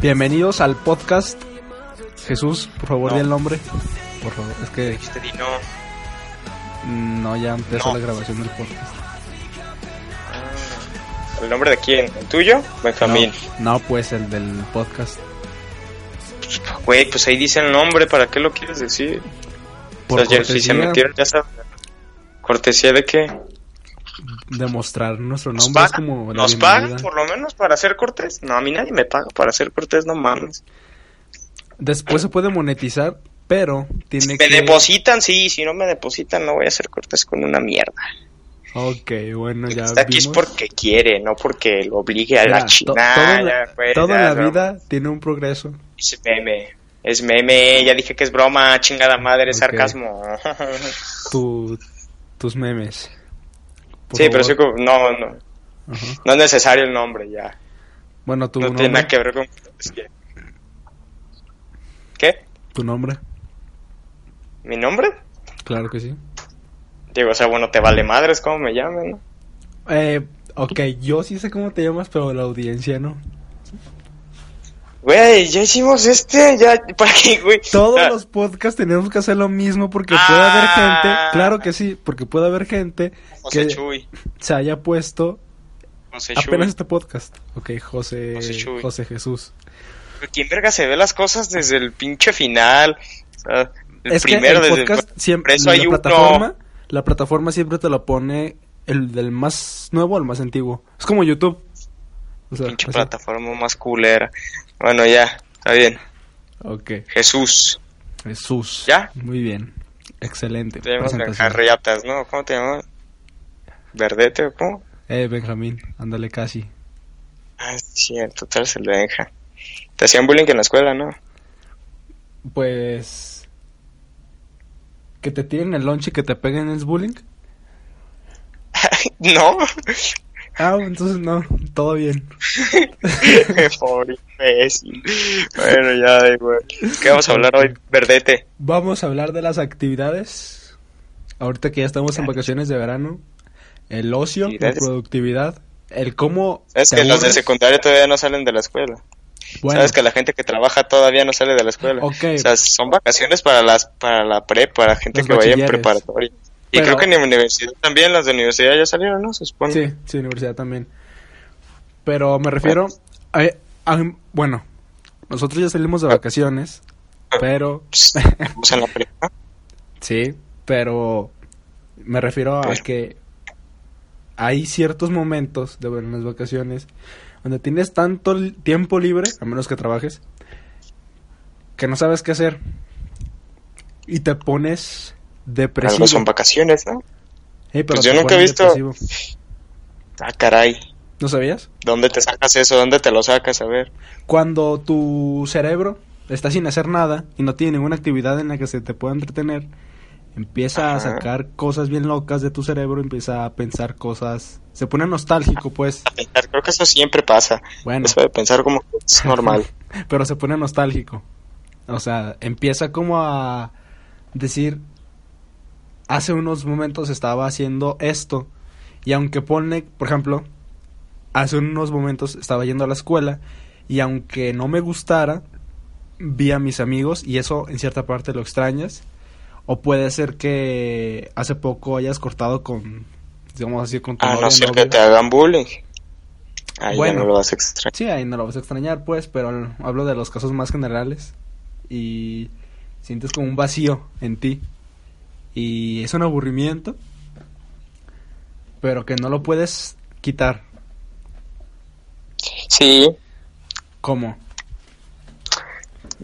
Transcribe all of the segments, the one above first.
Bienvenidos al podcast. Jesús, por favor, di el nombre. Por favor, es que Dijiste di no. mm, no ya empezó No. la grabación del podcast. ¿El nombre de quién? ¿El tuyo? Benjamín. No, no, pues el del podcast. Güey, pues ahí dice el nombre, ¿para qué lo quieres decir? Por o sea, ya- si se cortesía, metieron, ya sabes. ¿Cortesía de qué? demostrar nuestro ¿Nos nombre es como ¿Nos pagan por lo menos para ser cortés? No, a mí nadie me paga para ser cortés, no mames. Después se puede monetizar, pero tiene Me que depositan, sí, si no me depositan no voy a ser cortés con una mierda. Ok, bueno, ya Está aquí es vimos. porque quiere, no porque lo obligue a Mira, la to- chingada. todo en la- ya, toda ya, la vida tiene un progreso. Es meme, es meme, ya dije que es broma, chingada madre, es sarcasmo. Tu, tus memes. Por sí, pero sí, no, no, no es necesario el nombre ya. Bueno, tu no nombre. tiene nada que ver con... ¿Qué? Tu nombre. ¿Mi nombre? Claro que sí. Digo, o sea, bueno, te vale madres cómo me llamen, ¿no? Eh, ok, yo sí sé cómo te llamas, pero la audiencia no. Güey, ya hicimos este, ya, ¿para qué, güey? Todos Ah, los podcasts tenemos que hacer lo mismo porque puede haber Ah. gente, claro que sí, porque puede haber gente José que Chuy, se haya puesto José Chuy. apenas este podcast. Ok, José, José Chuy. José Jesús. ¿Quién verga se ve las cosas desde el pinche final? O sea, el es primero que el desde podcast siempre, por eso hay la uno. plataforma, la plataforma siempre te lo pone el del más nuevo al más antiguo. Es como YouTube. O sea, pinche así. plataforma más culera. Bueno, ya, está bien. Ok, Jesús, Jesús. ¿Ya? Muy bien. Excelente. te llamas. Benjarriatas, ¿no? ¿Cómo te llamas? ¿Verdete o cómo? Eh, Benjamín, ándale casi. Ah, es cierto, tú eres el Benja. Te hacían bullying en la escuela, ¿no? Pues. Que te tiren el lunch y que te peguen es bullying. no. Ah, entonces no, todo bien. Pobre. Bueno, ya, igual. ¿Qué vamos a hablar hoy? Verdete. Vamos a hablar de las actividades. Ahorita que ya estamos en vacaciones de verano. El ocio, la productividad. El cómo. Te que los de secundaria todavía no salen de la escuela. Bueno, Sabes que la gente que trabaja todavía no sale de la escuela. Ok. O sea, son vacaciones para las para la prepa, para gente Los que vaya en preparatoria. Y creo que en la universidad también, las de universidad ya salieron, ¿no? Se supone. Sí, sí, universidad también. Pero me refiero. A, a- bueno, nosotros ya salimos de vacaciones. Pero. Estamos en la. Sí, pero me refiero a que hay ciertos momentos de bueno, en las vacaciones donde tienes tanto tiempo libre, a menos que trabajes, que no sabes qué hacer y te pones depresivo. Algo son vacaciones, ¿no? Pero Pues yo nunca he visto- depresivo. Ah, caray. ¿No sabías? ¿Dónde te sacas eso? ¿Dónde te lo sacas? A ver. Cuando tu cerebro está sin hacer nada y no tiene ninguna actividad en la que se te pueda entretener, empieza a sacar cosas bien locas de tu cerebro, empieza a pensar cosas, se pone nostálgico pues, A pensar, creo que eso siempre pasa. bueno, Eso de pensar como es normal. pero se pone nostálgico. O sea, empieza como a decir, hace unos momentos estaba haciendo esto y aunque pone, por ejemplo, hace unos momentos estaba yendo a la escuela y aunque no me gustara, vi a mis amigos y eso en cierta parte lo extrañas. O puede ser que hace poco hayas cortado con, digamos así, con tu A no ser que te hagan bullying. Ahí Bueno. no lo vas a extrañar. Sí, ahí no lo vas a extrañar, pues, pero hablo de los casos más generales. Y sientes como un vacío en ti. Y es un aburrimiento, pero que no lo puedes quitar. Sí, ¿Cómo?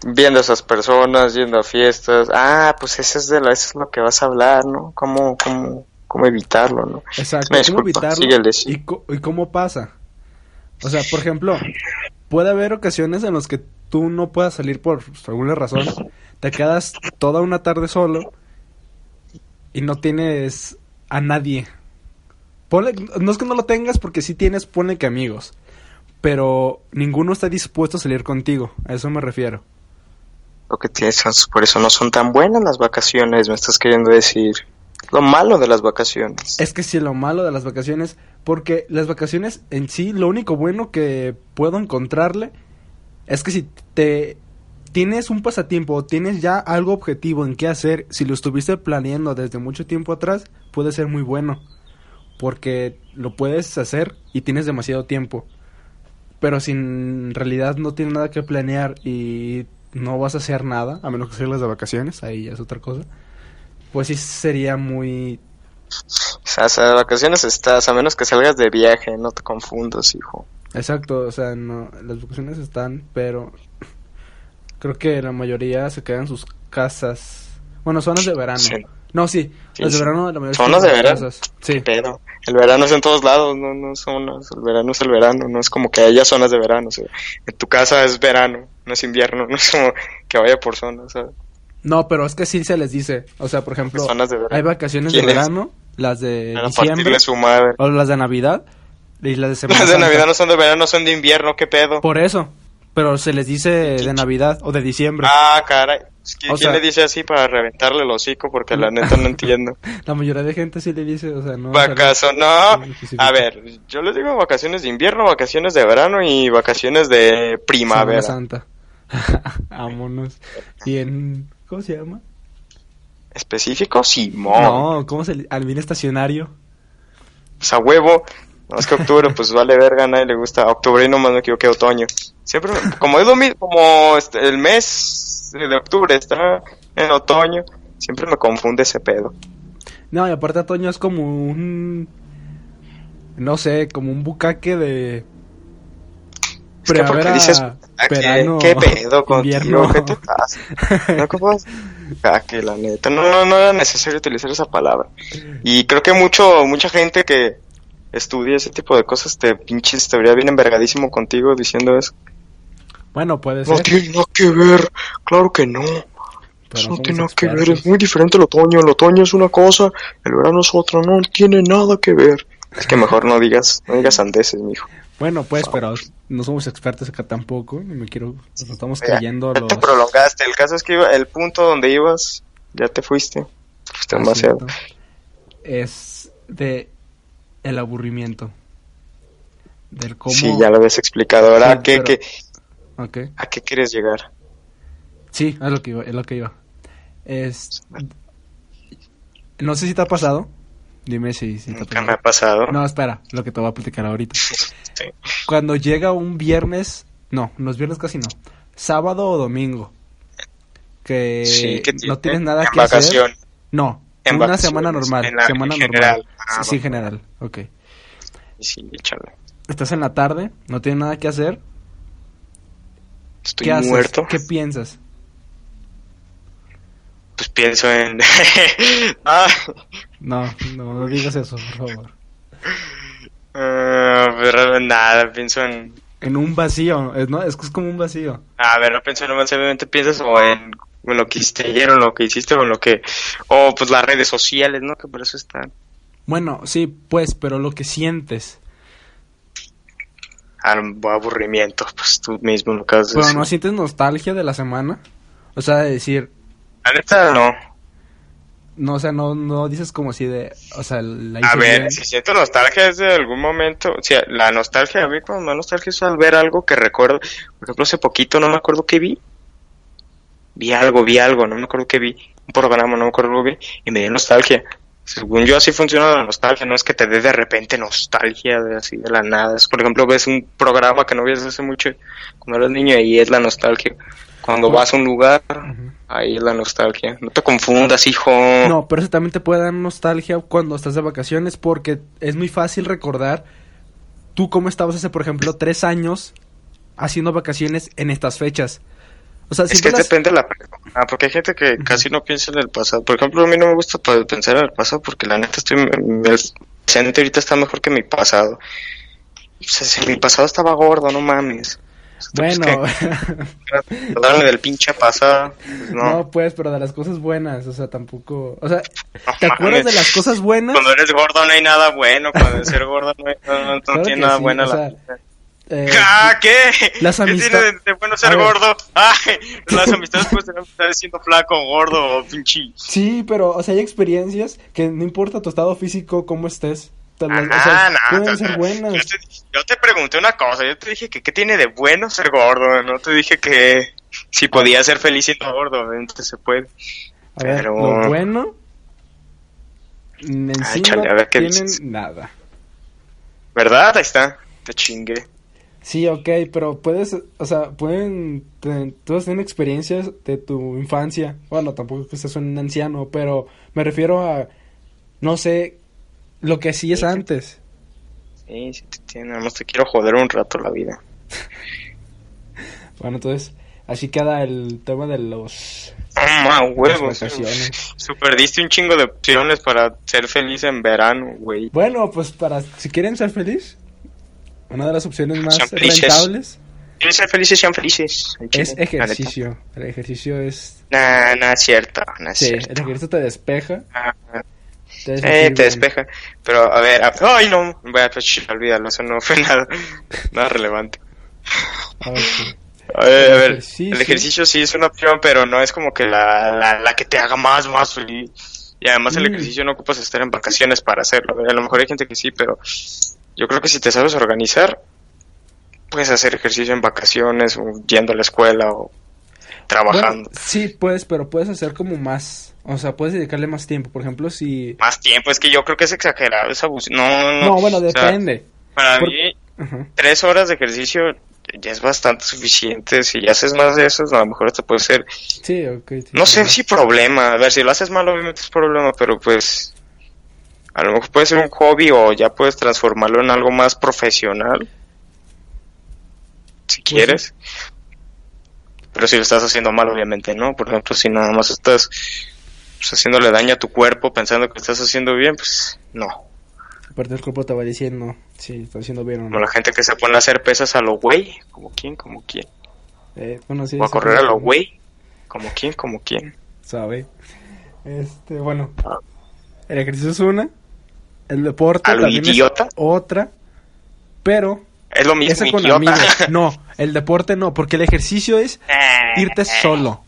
viendo a esas personas, yendo a fiestas. Ah, pues eso es de lo, eso es lo que vas a hablar, ¿no? ¿Cómo, cómo, cómo evitarlo, no? Exacto, Me ¿cómo disculpa, evitarlo? síguele, sí. ¿Y, co- y cómo pasa? O sea, por ejemplo, puede haber ocasiones en las que tú no puedas salir por alguna razón, te quedas toda una tarde solo y no tienes a nadie. Ponle- no es que no lo tengas porque sí tienes, ponle que amigos, pero ninguno está dispuesto a salir contigo, a eso me refiero. Lo que tienes, por eso no son tan buenas las vacaciones, me estás queriendo decir. Lo malo de las vacaciones. Es que sí, lo malo de las vacaciones, porque las vacaciones en sí, lo único bueno que puedo encontrarle es que si te tienes un pasatiempo, tienes ya algo objetivo en qué hacer, si lo estuviste planeando desde mucho tiempo atrás, puede ser muy bueno, porque lo puedes hacer y tienes demasiado tiempo. Pero si en realidad no tienes nada que planear y no vas a hacer nada, a menos que sean las de vacaciones, ahí ya es otra cosa, pues sí sería muy O sea, o sea, de vacaciones estás, a menos que salgas de viaje, no te confundas, hijo. Exacto, o sea, no, las vacaciones están, pero creo que la mayoría se quedan en sus casas. Bueno, zonas de verano. Sí. No, sí, Sí, las de verano la mayoría ¿Zonas se de verano? Sí, Pero el verano es en todos lados, no, no son zonas. El verano es el verano, no es como que haya zonas de verano. O sea, en tu casa es verano, no es invierno, no es como que vaya por zonas. ¿sabes? no, pero es que sí se les dice, o sea, por ejemplo, Zonas de verano. hay vacaciones de verano, las de A diciembre, partirle su madre. o las de Navidad, y las de Semana Las de Santa. Navidad no son de verano, son de invierno, ¿qué pedo? Por eso, pero se les dice de Navidad o de diciembre. Ah, caray. ¿Quién sea- le dice así para reventarle el hocico? Porque la neta no entiendo. La mayoría de gente sí le dice, o sea, no... Vacaso, no. A ver, yo les digo vacaciones de invierno, vacaciones de verano y vacaciones de primavera. Santa. Vámonos. Y en... ¿Cómo se llama? ¿Específico? Simón. No, ¿cómo se le... Al bien estacionario. Pues a huevo. No es que octubre, pues vale verga, a nadie le gusta. Octubre y nomás me equivoqué, otoño. Siempre, como es lo mismo, como este, el mes de octubre está en otoño, siempre me confunde ese pedo. No, y aparte otoño es como un... No sé, como un bucaque de... Es que porque dices, ah, ¿qué, verano, qué pedo contigo? ¿Qué te pasa? No. Ah, que la neta, no, no, no era necesario utilizar esa palabra. Y creo que mucho, mucha gente que estudia ese tipo de cosas te pinches, te vería bien envergadísimo contigo diciendo eso. Bueno, puede No ser. tiene nada que ver, claro que no. pero Eso no tiene nada que ver, es muy diferente el otoño. El otoño es una cosa, el verano es otra, no tiene nada que ver. Es que mejor no digas, no digas andeses, mijo. Bueno, pues, pero no somos expertos acá tampoco. y Me quiero... Nos estamos Ya, cayendo ya los... te prolongaste. El caso es que iba, el punto donde ibas, ya te fuiste. Fuiste Ah, demasiado. Es de el aburrimiento. Del cómo... Sí, ya lo habías explicado. Ahora, Sí, ¿a, qué, pero- qué- Ok. ¿a qué quieres llegar? Sí, es lo que iba, es lo que iba. Es... No sé si te ha pasado. Dime si, si te ha Nunca me pasado. ha pasado. No, espera, lo que te voy a platicar ahorita. Sí. Cuando llega un viernes, no, los viernes casi no, sábado o domingo, que Sí, ¿qué no tiene? tienes nada En que hacer. vacación. No, En una semana normal, en la- semana en normal. general. Ah, sí, general, ok. Sí, échale. Estás en la tarde, no tienes nada que hacer. Estoy ¿Qué haces? muerto. ¿Qué piensas? Pues pienso en. ah, No, no, no digas eso, por favor. ah, pero nada, pienso en. En un vacío, es, no, es que es como un vacío. A ver, no pienso en lo más obviamente piensas o en, en lo que hiciste ayer o en lo que hiciste o en lo que. O pues las redes sociales, ¿no? Que por eso están. Bueno, sí, pues, pero lo que sientes. Aburrimiento, pues tú mismo lo acabas de Pero decir. no sientes nostalgia de la semana. O sea, de decir, La neta, no. no, o sea, no, no dices como si de, o sea, la A ver, bien. si siento nostalgia es de algún momento, o sea, la nostalgia, a mí cuando me nostalgia es al ver algo que recuerdo, por ejemplo, hace poquito no me acuerdo qué vi, vi algo, vi algo, no me acuerdo qué vi, un programa, no me acuerdo qué vi, y me dio nostalgia. Según yo así funciona la nostalgia, no es que te dé de repente nostalgia de así de la nada, es por ejemplo ves un programa que no ves hace mucho cuando eras niño y es la nostalgia. Cuando vas a un lugar, ahí es la nostalgia. No te confundas, hijo. No, pero eso también te puede dar nostalgia cuando estás de vacaciones porque es muy fácil recordar tú cómo estabas hace, por ejemplo, tres años haciendo vacaciones en estas fechas. O sea, Es que las- depende de la persona, porque hay gente que casi no piensa en el pasado. Por ejemplo, a mí no me gusta pensar en el pasado porque la neta estoy, el presente ahorita está mejor que mi pasado. O sea, si mi pasado estaba gordo, no mames. Pues, Bueno, ¿qué? Darle del pinche pasado. pues, no. no. pues, pero de las cosas buenas, o sea, tampoco, o sea, ¿te No acuerdas de las cosas buenas? Cuando eres gordo no hay nada bueno. Cuando eres ser gordo no, hay, no, no Claro tiene nada sí, bueno la sea. Eh, Ah, ¿qué? las ¿Qué amistad- tiene de, de bueno ser gordo? Ay, las amistades pueden estar siendo flaco, gordo, o pinche. Sí, pero, o sea, hay experiencias que no importa tu estado físico, cómo estés, o Ah, sea, no, pueden no, ser no. buenas. Yo te, yo te pregunté una cosa, yo te dije que qué tiene de bueno ser gordo, no te dije que si podía ser feliz siendo gordo, obviamente se puede. A ver, pero- lo bueno en Ah, sí no qué tienen nada. ¿Verdad? Ahí está, te chingué. Sí, ok, pero puedes, o sea, pueden, todos tienen experiencias de tu infancia. Bueno, tampoco es que seas un anciano, pero me refiero a, no sé, lo que Sí, sí. antes. Sí, sí te tiene, nada más te quiero joder un rato la vida. Bueno, entonces, así queda el tema de los... Ah, huevos. Las vacaciones. Super diste un chingo de opciones para ser feliz en verano, güey. Bueno, pues para, si quieren ser feliz, una de las opciones más rentables Quieren ser felices, sean felices. es ejercicio. El ejercicio es... Nah, nah, cierto, nah, Sí, cierto. el ejercicio te despeja. Ah, Te, Eh, sentir te despeja. Pero, a ver, a- ay, no. Voy a pues, olvídalo, eso no fue nada, nada relevante. Ah. A ver, a ver, ejercicio. el ejercicio sí es una opción, pero no es como que la, la, la que te haga más, más feliz. Y además el Mm. ejercicio no ocupas estar en vacaciones para hacerlo. A lo mejor hay gente que sí, pero yo creo que si te sabes organizar, puedes hacer ejercicio en vacaciones, o yendo a la escuela, o trabajando. Bueno, sí, puedes, pero puedes hacer como más. O sea, puedes dedicarle más tiempo. Por ejemplo, si. Más tiempo, es que yo creo que es exagerado, es abusivo. No, no, no. No, bueno, O sea, depende. para Por- mí, tres horas de ejercicio ya es bastante suficiente. Si haces más de eso, a lo mejor esto puede ser, Sí, ok. sí, no sé si problema. A ver, si lo haces mal, obviamente es problema, pero pues a lo mejor puede ser un hobby o ya puedes transformarlo en algo más profesional. Si quieres. Pero si lo estás haciendo mal, obviamente no. Por ejemplo, si nada más estás pues, haciéndole daño a tu cuerpo pensando que estás haciendo bien, pues no. Aparte, el cuerpo te va diciendo si estás haciendo bien o Como no. la gente que se pone a hacer pesas a lo güey. Como quién, como quién. Eh, bueno, sí. O a correr a lo güey. Como quién, como quién. Sabe. Este, bueno. Ah. El ejercicio es una. El deporte ¿A lo también idiota? es otra. Pero. Es lo mismo, con idiota. amigos. No, el deporte no. Porque el ejercicio es Eh, irte solo.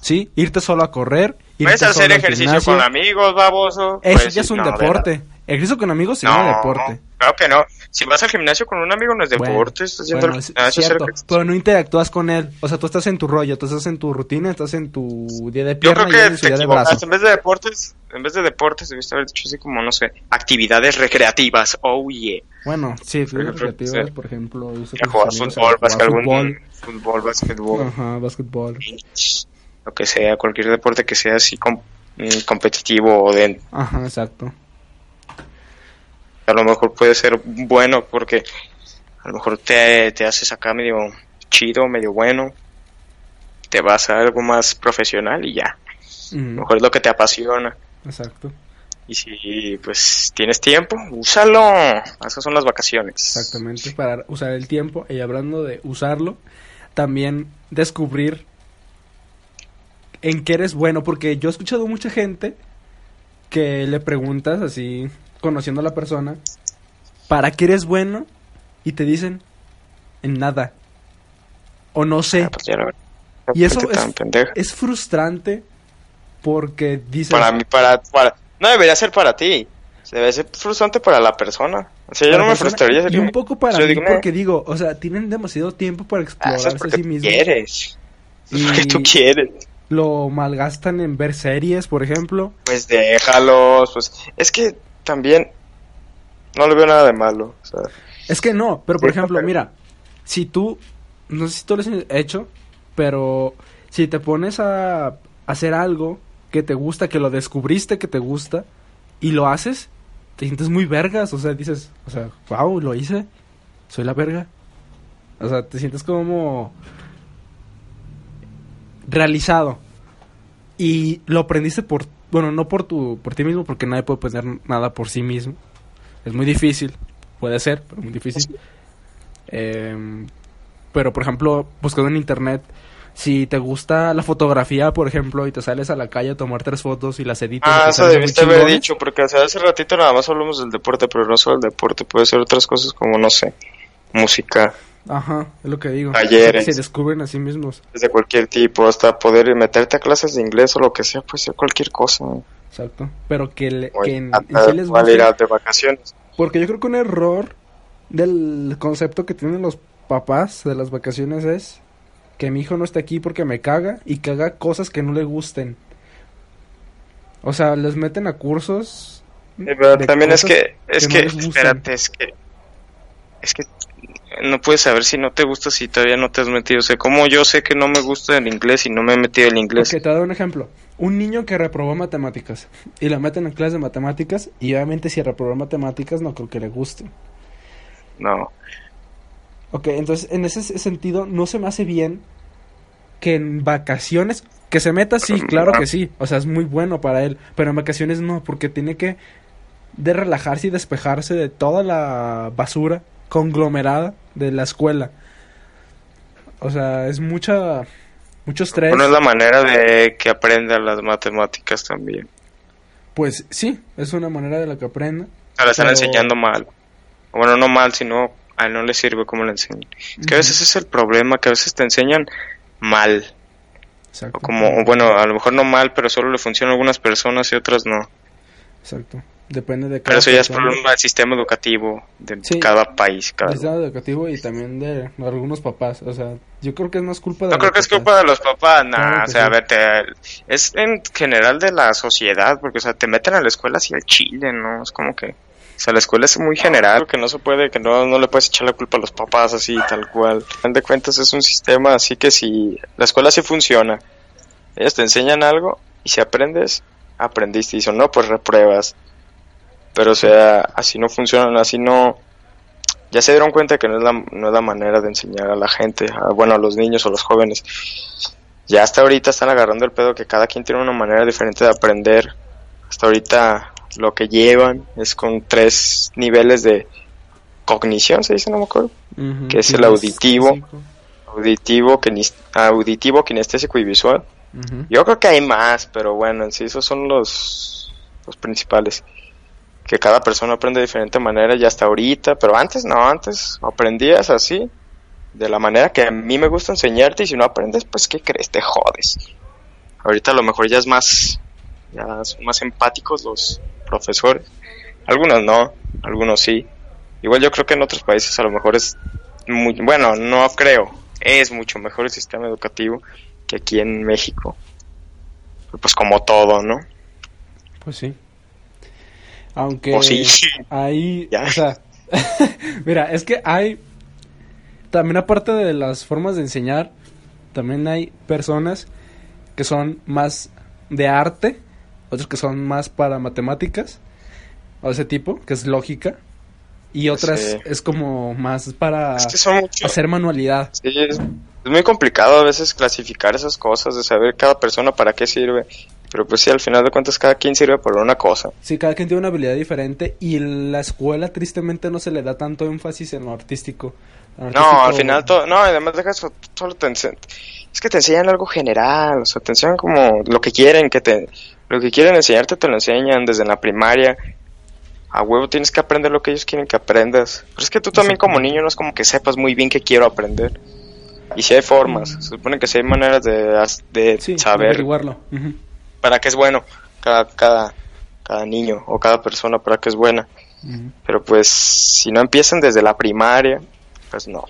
¿Sí? Irte solo a correr. Irte Puedes hacer ejercicio gimnasio. con amigos, baboso. Eso Pues, ya es un no, de deporte. Ejercicio con amigos se llama No, deporte. claro que no. Si vas al gimnasio con un amigo no es deporte, Bueno, estás yendo bueno, al es gimnasio cierto, pero no interactúas con él. O sea, tú estás en tu rollo, tú estás en tu rutina, estás en tu día de Yo pierna creo y él que en su te día de brazo. En vez de deportes, en vez de deportes, debiste haber dicho así como, no sé, actividades recreativas. Oh, yeah. Bueno, sí, recreativas, por ejemplo, jugar fútbol, jugar básquet, algún fútbol. fútbol, básquetbol, Ajá, básquetbol. lo que sea, cualquier deporte que sea así com- mm, competitivo o de Ajá, exacto. A lo mejor puede ser bueno porque a lo mejor te, te haces acá medio chido, medio bueno, te vas a algo más profesional y ya. A lo mejor es lo que te apasiona. Exacto, Y si pues tienes tiempo, úsalo. Esas son las vacaciones. exactamente, para usar el tiempo. Y hablando de usarlo, también descubrir en qué eres bueno, porque yo he escuchado mucha gente que le preguntas así, conociendo a la persona, ¿para qué eres bueno? Y te dicen, en nada. O no sé. Ah, pues Y eso es-. Es frustrante porque dices... Para mí, para, para... No debería ser para ti. Debe ser frustrante para la persona. O sea, yo no me persona frustraría. Y un poco para mí porque digo, o sea, tienen demasiado tiempo para Ah, explorarse es a sí mismos. quieres. Es porque tú quieres. lo malgastan en ver series, por ejemplo. Pues déjalos, pues es que también no le veo nada de malo, o sea, Es que no, pero por ejemplo, pero- mira, si tú, no sé si tú lo has hecho, pero si te pones a hacer algo que te gusta, que lo descubriste que te gusta, y lo haces, te sientes muy vergas, o sea, dices, o sea, wow, lo hice, soy la verga. O sea, te sientes como... realizado. Y lo aprendiste por, bueno, no por tu, por ti mismo, porque nadie puede aprender nada por sí mismo. Es muy difícil, puede ser, pero muy difícil. Em, pero por ejemplo, buscando en internet, si te gusta la fotografía, por ejemplo, y te sales a la calle a tomar tres fotos y las editas. Ah, eso debiste haber dicho, porque sea, hace ratito nada más hablamos del deporte, pero no solo el deporte, puede ser otras cosas como, no sé, música, Ajá, es lo que digo. Talleres. Se descubren a sí mismos. de cualquier tipo, hasta poder meterte a clases de inglés o lo que sea, puede ser cualquier cosa. Exacto. Pero que, le- que en, en sí les guste. de vacaciones. Porque yo creo que un error del concepto que tienen los papás de las vacaciones es que mi hijo no esté aquí porque me caga y que haga cosas que no le gusten. O sea, les meten a cursos. Sí, pero también es que, es que, gustan. espérate, es que, es que no puedes saber si no te gusta si todavía no te has metido. O sea, como yo sé que no me gusta el inglés y no me he metido el inglés. Ok, te doy un ejemplo. Un niño que reprobó matemáticas y la meten en clase de matemáticas y obviamente si reprobó matemáticas no creo que le guste. No. Ok, entonces en ese sentido no se me hace bien que en vacaciones, que se meta, sí, claro que sí, o sea, es muy bueno para él, pero en vacaciones no, porque tiene que de relajarse y despejarse de toda la basura conglomerada de la escuela. O sea, es mucha, mucho estrés. Bueno, es la manera de que aprenda las matemáticas también. Pues sí, es una manera de la que aprenda. La están Pero- enseñando mal. Bueno, no mal, sino a él no le sirve como le enseñan. Es que a veces es el problema, que a veces te enseñan mal. Exacto. O como, bueno, a lo mejor no mal, pero solo le funciona a algunas personas y otras no. Exacto. Depende de cada Pero eso ya es problema del sistema educativo de Sí. cada país. Cada... Del sistema educativo y también de algunos papás. O sea, yo creo que es más culpa de No los creo que es culpa de los papás, Claro que o sea, sí. a ver, te- es en general de la sociedad, porque, o sea, te meten a la escuela así al chile, ¿no? Es como que, o sea, la escuela es muy general, que no se puede, que no, no le puedes echar la culpa a los papás así, tal cual. Al fin de cuentas es un sistema así que si la escuela sí funciona, ellos te enseñan algo y si aprendes, aprendiste, y si no, pues repruebas. Pero, o sea, así no funcionan, así no... Ya se dieron cuenta que no es la, no es la manera de enseñar a la gente, a, bueno, a los niños o los jóvenes. Ya hasta ahorita están agarrando el pedo que cada quien tiene una manera diferente de aprender. Hasta ahorita lo que llevan es con tres niveles de cognición, se dice, no me acuerdo. Que es el auditivo. Auditivo, auditivo, kinestésico y visual. Yo creo que hay más, pero bueno, en sí esos son los, los principales. Que cada persona aprende de diferente manera y hasta ahorita, pero antes no, antes aprendías así, de la manera que a mí me gusta enseñarte y si no aprendes, pues ¿qué crees? Te jodes. Ahorita a lo mejor ya es más, ya son más empáticos los profesores. Algunos no, algunos sí. Igual yo creo que en otros países a lo mejor es bueno, no creo, es mucho mejor el sistema educativo que aquí en México. Pues como todo, ¿no? Pues sí. Aunque O sí. hay, Ya. o sea, mira, es que hay también aparte de las formas de enseñar, también hay personas que son más de arte, otros que son más para matemáticas o ese tipo, que es lógica, y otras Sí. es como más para Es que hacer manualidad. Sí, es, es muy complicado a veces clasificar esas cosas, de saber cada persona para qué sirve. Pero pues sí, al final de cuentas cada quien sirve para una cosa. Sí, cada quien tiene una habilidad diferente y la escuela tristemente no se le da tanto énfasis en lo artístico. Lo No, al final todo, no, además deja eso, solo te ense- es que te enseñan algo general, o sea, te enseñan como lo que quieren que te, lo que quieren enseñarte te lo enseñan desde la primaria. A huevo tienes que aprender lo que ellos quieren que aprendas. Pero es que tú también como niño no es como que sepas muy bien qué quiero aprender. Y si hay formas, se supone que si hay maneras de, de Sí, saber averiguarlo. Ujú. Para qué es bueno cada, cada, cada niño o cada persona para qué es buena. Pero pues si no empiezan desde la primaria, pues no,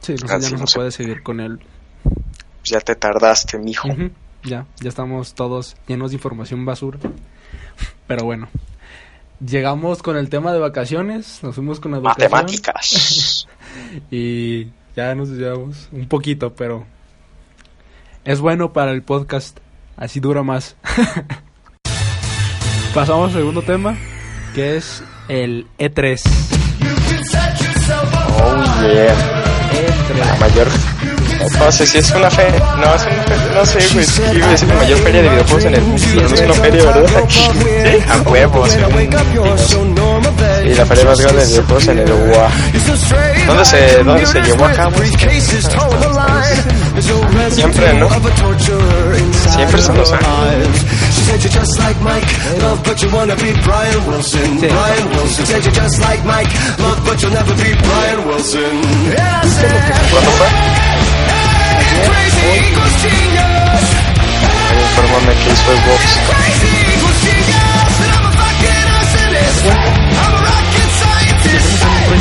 Sí, no, ya no no se puede seguir con él. pues ya te tardaste, mijo. Ujú, Ya, ya estamos todos llenos de información basura. Pero bueno, llegamos con el tema de vacaciones, nos fuimos con la educación Matemáticas. y ya nos desviamos un poquito, pero es bueno para el podcast, así dura más. Pasamos al segundo tema, que es el E E3. oh yeah. La E3. mayor No sé si es una feria. No, es una feria. No sé, güey. Es la mayor feria de videojuegos en el mundo. Pero no es una feria, ¿verdad? Sí, a huevos. Y la feria más grande de videojuegos en el UA. ¿Dónde se, dónde se llevó a cabo? Siempre, ¿no? Siempre son los ángeles. Said you're just like Mike,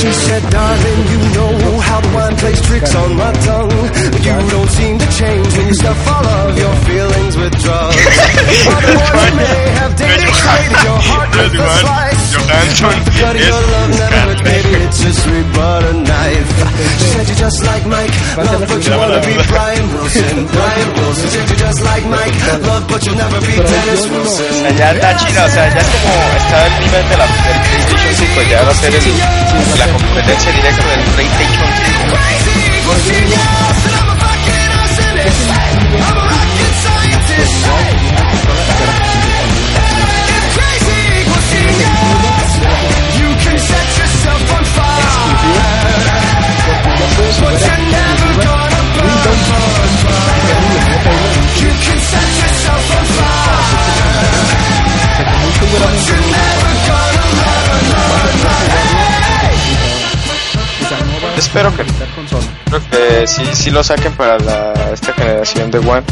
She said, darling, you know how the wine plays tricks on my tongue. But you don't seem to change when you stuff all of your feelings with drugs. Other women may have demonstrated your heart with a slice. Johansson But your love never looked, baby, it's a sweet butter knife. She said you're just like Mike, love, but you wanna be Brian Wilson. Brian Wilson said you're just like Mike, love, but you'll never be Dennis Wilson. sea, ya está chida, o sea, ya es como está el nivel de la, del PlayStation 5, ya va a ser el, la competencia directa del PlayStation 5. Crazy Espero que. Creo que sí, lo saquen para esta generación de One.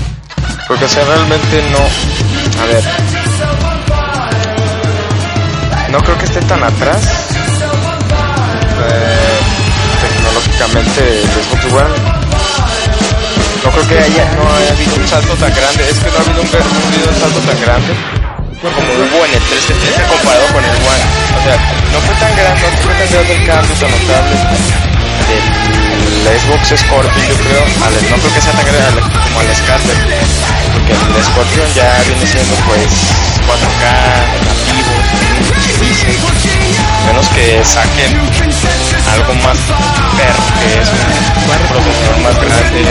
Porque, o sea, realmente no. A ver. No creo que esté tan atrás. eh, tecnológicamente el Xbox One. No creo que haya, no haya habido un salto tan grande. Es que no ha habido un, un salto tan grande como hubo en el 360 comparado con el One. O sea, no fue tan grande, no fue tan grande el cambio tan notable del Xbox Scorpio, yo creo, al, no creo que sea tan grande al- como el Scarlet, porque el Scorpion ya viene siendo pues 4K nativo, menos que saquen algo más per, que es un procesador más grande.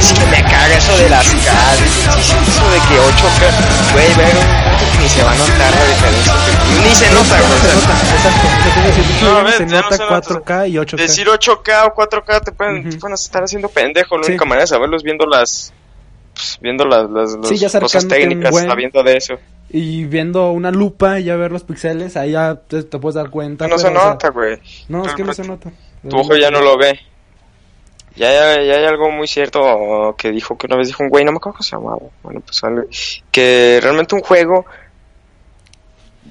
Es que me caga eso de las K, eso de que 8K, güey, ver ni se va a notar la diferencia, ni se nota, güey. No, no nota se nota. 4K y 8K. Decir 8K o 4K te pueden, te pueden estar haciendo pendejo. La Sí. única manera de saberlo es viendo las. pues, viendo las, las, las Sí, ya cosas técnicas, buen- sabiendo de eso. Y viendo una lupa y ya ver los pixeles, ahí ya te, te puedes dar cuenta. No se pero, o sea, nota, güey. no, es que no se nota. Tu ojo ya no lo ve. Ya, ya, ya hay algo muy cierto que dijo, que una vez dijo un güey, no me acuerdo cómo se llamaba. Bueno, pues algo- que realmente un juego.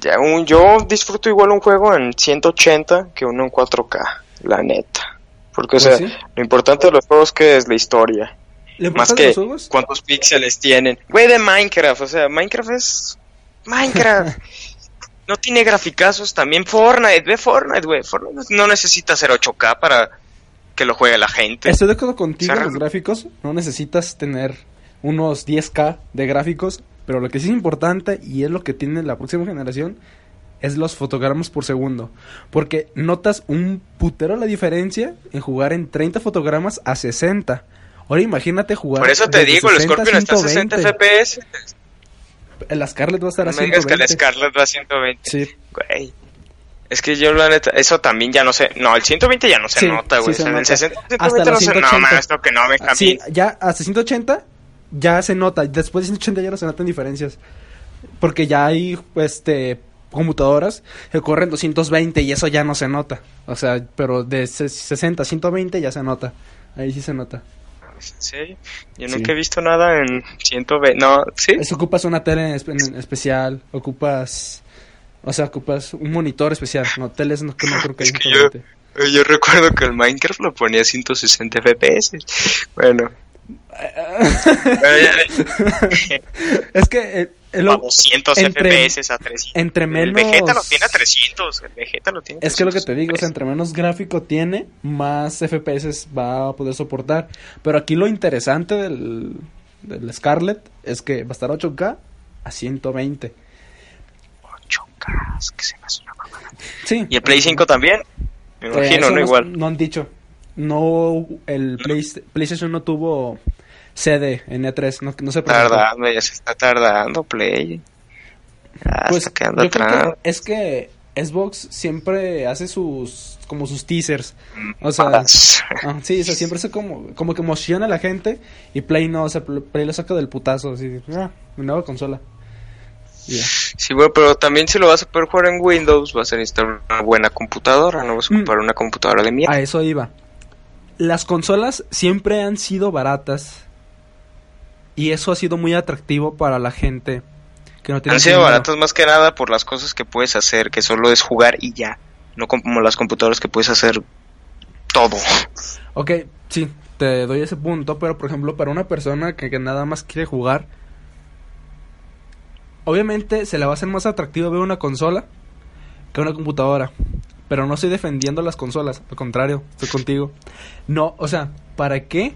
Ya un, yo disfruto igual un juego en 180 que uno en 4K, la neta. Porque, o Pues sea, sí. lo importante de los juegos que es la historia. ¿Le Más que cuántos píxeles tienen. Güey, de Minecraft, o sea, Minecraft es Minecraft. no tiene graficazos, también Fortnite, ve Fortnite, güey. Fortnite no necesita ser 8K para que lo juegue la gente. Estoy de acuerdo contigo, los gráficos. No necesitas tener unos 10K de gráficos. Pero lo que sí es importante y es lo que tiene la próxima generación es los fotogramas por segundo. Porque notas un putero la diferencia en jugar en 30 fotogramas a 60. Ahora imagínate jugar. Por eso te digo, el 60 Scorpion está a 60 FPS. El Scarlett va a estar No a me digas que el 120. Scarlett va a 120. Sí. Güey. Es que yo la neta, eso también ya no sé. No, el 120 ya no se Sí, nota, güey. sí se O sea, el nota. 60, Hasta 120 no los se 180. No, esto que no me Ah, Sí, ya hasta 180 ya se nota. Después de 180 ya no se notan diferencias. Porque ya hay este computadoras que corren 220 y eso ya no se nota. O sea, pero de se- 60 a 120 ya se nota. Ahí sí se nota. Sí, yo Sí. nunca he visto nada en 120. No, sí. Es, ocupas una tele en, espe- en especial, ocupas o sea, ocupas un monitor especial, no teles no, que no creo que Es hay que yo, yo recuerdo que el Minecraft lo ponía a 160 FPS. Bueno, es que eh, eh, lo- a 200 entre- FPS a 300. entre El menos- Vegeta lo tiene a 300. El Vegeta lo tiene a Es que lo que 300 te digo, o sea, entre menos gráfico tiene, más FPS va a poder soportar. Pero aquí lo interesante del, del Scarlet es que va a estar 8K a 120. 8K, es que se me hace una mamada. Sí. ¿Y el Play 5 también? Me Eh, imagino, eso ¿no? Igual. No han dicho. No, el Play- PlayStation no tuvo CD en E3, no, no se presentó. Tardando, ya se está tardando Play. Ya Pues está quedando atrás. que es que Xbox siempre hace sus como sus teasers. O sea, Más. ah, sí, o sea, siempre se como como que emociona a la gente y Play no, o sea, Play lo saca del putazo, así, ah, nueva consola. Sí, bueno, pero también si lo vas a poder jugar en Windows, vas a necesitar una buena computadora, no vas a Mm. ocupar una computadora de mierda. A eso iba. Las consolas siempre han sido baratas y eso ha sido muy atractivo para la gente que no tiene Han sido dinero. baratas más que nada por las cosas que puedes hacer, que solo es jugar y ya. No como las computadoras que puedes hacer todo. Ok, sí, te doy ese punto, pero por ejemplo, para una persona que, que nada más quiere jugar, obviamente se le va a hacer más atractivo ver una consola que una computadora. Pero no estoy defendiendo las consolas, al contrario, estoy contigo. No, o sea, ¿para qué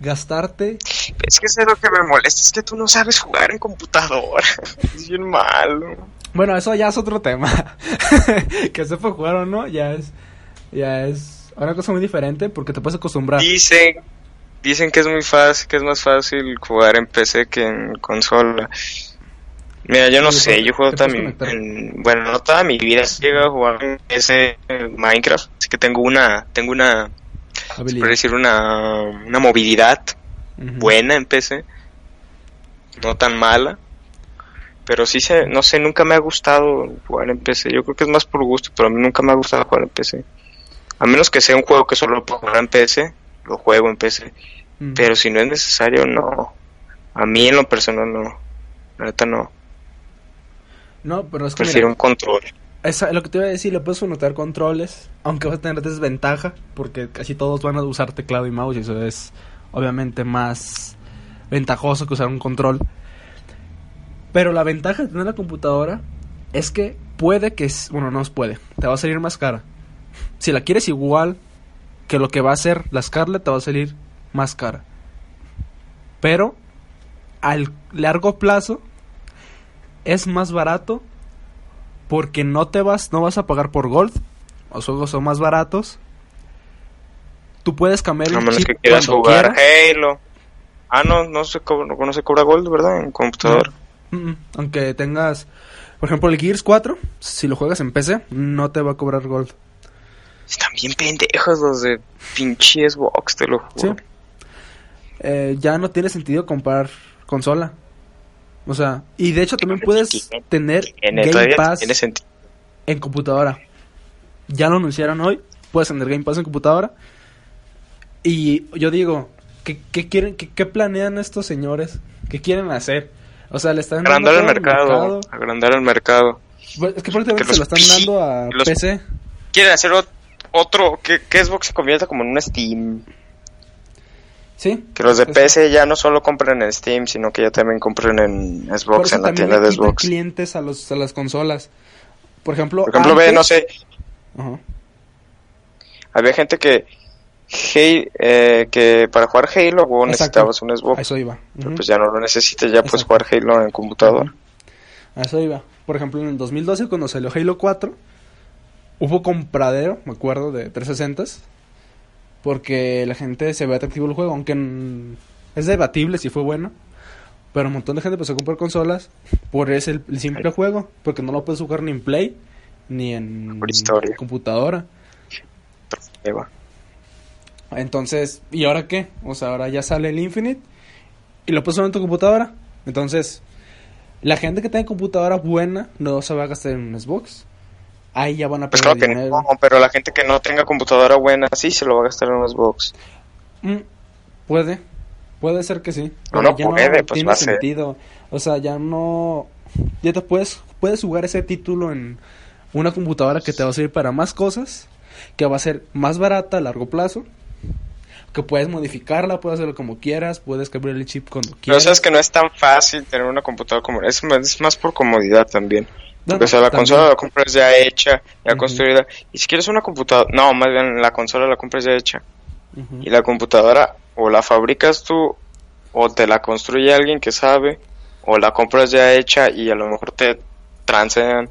gastarte? Es que eso es lo que me molesta, es que tú no sabes jugar en computadora. Es bien malo. Bueno, eso ya es otro tema. que sepa jugar o no, ya es, ya es una cosa muy diferente porque te puedes acostumbrar. Dicen, dicen que es muy fácil, que es más fácil jugar en PC que en consola. Mira, yo no sé, yo juego también, conectar. en- bueno, no toda mi vida he llegado a jugar en PC en Minecraft, así que tengo una, tengo una, Habilidad. puede decir una, una movilidad buena en PC, no tan mala, pero sí se, no sé, nunca me ha gustado jugar en PC, yo creo que es más por gusto, pero a mí nunca me ha gustado jugar en PC, a menos que sea un juego que solo puedo jugar en PC, lo juego en PC, pero si no es necesario, no, a mí en lo personal no, la neta no, No, pero es que prefiero mira, un control. esa- lo que te iba a decir, le puedes anotar controles, aunque vas a tener desventaja, porque casi todos van a usar teclado y mouse y eso es obviamente más ventajoso que usar un control. Pero la ventaja de tener la computadora es que puede que, bueno, no puede, te va a salir más cara. Si la quieres igual que lo que va a hacer la Scarlett, te va a salir más cara. Pero al largo plazo es más barato porque no te vas no vas a pagar por gold los juegos son más baratos tú puedes cambiar el chip que quieras jugar quieras. Halo. Ah, no, no se cobra, no se cobra gold, ¿verdad? En computador. Mm, mm, aunque tengas por ejemplo el Gears 4 si lo juegas en PC no te va a cobrar gold Están bien pendejos los de pinche Xbox, te lo Sí. juro. Eh, ya no tiene sentido comprar consola o sea y de hecho también puedes tener tiene- Game Pass en computadora. Ya lo anunciaron hoy. Puedes tener Game Pass en computadora. Y yo digo, ¿qué, qué quieren, qué, qué planean estos señores? ¿Qué quieren hacer? O sea, le están dando Agrandar el mercado, agrandar el mercado. Pues, Es que prácticamente se lo están dando a los- PC. Quieren hacer ot- otro, que, que Xbox se convierta como en un Steam. Sí. Que los de PC ya no solo compren en Steam, sino que ya también compren en Xbox, en la tienda de Xbox. clientes a, los, a las consolas. Por ejemplo, Por ejemplo, ve, antes- no sé, había gente que, Hey, eh, que para jugar Halo vos necesitabas un Xbox. A eso iba. Pero Ujú. pues ya no lo necesitas, ya puedes jugar Halo en computador. A eso iba. Por ejemplo, en el 2012, cuando salió Halo 4, hubo compradero, me acuerdo, de 360s. Porque la gente se ve atractivo el juego, aunque es debatible si fue bueno. Pero un montón de gente empezó a comprar consolas por ese el, el simple juego. Porque no lo puedes jugar ni en Play, ni en historia. computadora. Entonces, ¿y ahora qué? O sea, ahora ya sale el Infinite y lo puedes en tu computadora. Entonces, la gente que tenga computadora buena no se va a gastar en un Xbox. Ahí ya van a Pues perder claro que dinero. no, pero la gente que no tenga computadora buena sí se lo va a gastar en un Xbox. Mm, puede, puede ser que sí. No, pero no puede, pues tiene va a ser. sentido. O sea, ya no. Ya te puedes, puedes jugar ese título en una computadora que te va a servir para más cosas, que va a ser más barata a largo plazo. que puedes modificarla, puedes hacerlo como quieras, puedes cambiar el chip cuando Pero quieras. sabes que no es tan fácil tener una computadora como es, más- es más por comodidad también. O sea, la también. consola la compras ya hecha, ya construida. Y si quieres una computadora, no, más bien la consola la compras ya hecha. Y la computadora o la fabricas tú o te la construye alguien que sabe o la compras ya hecha y a lo mejor te transean.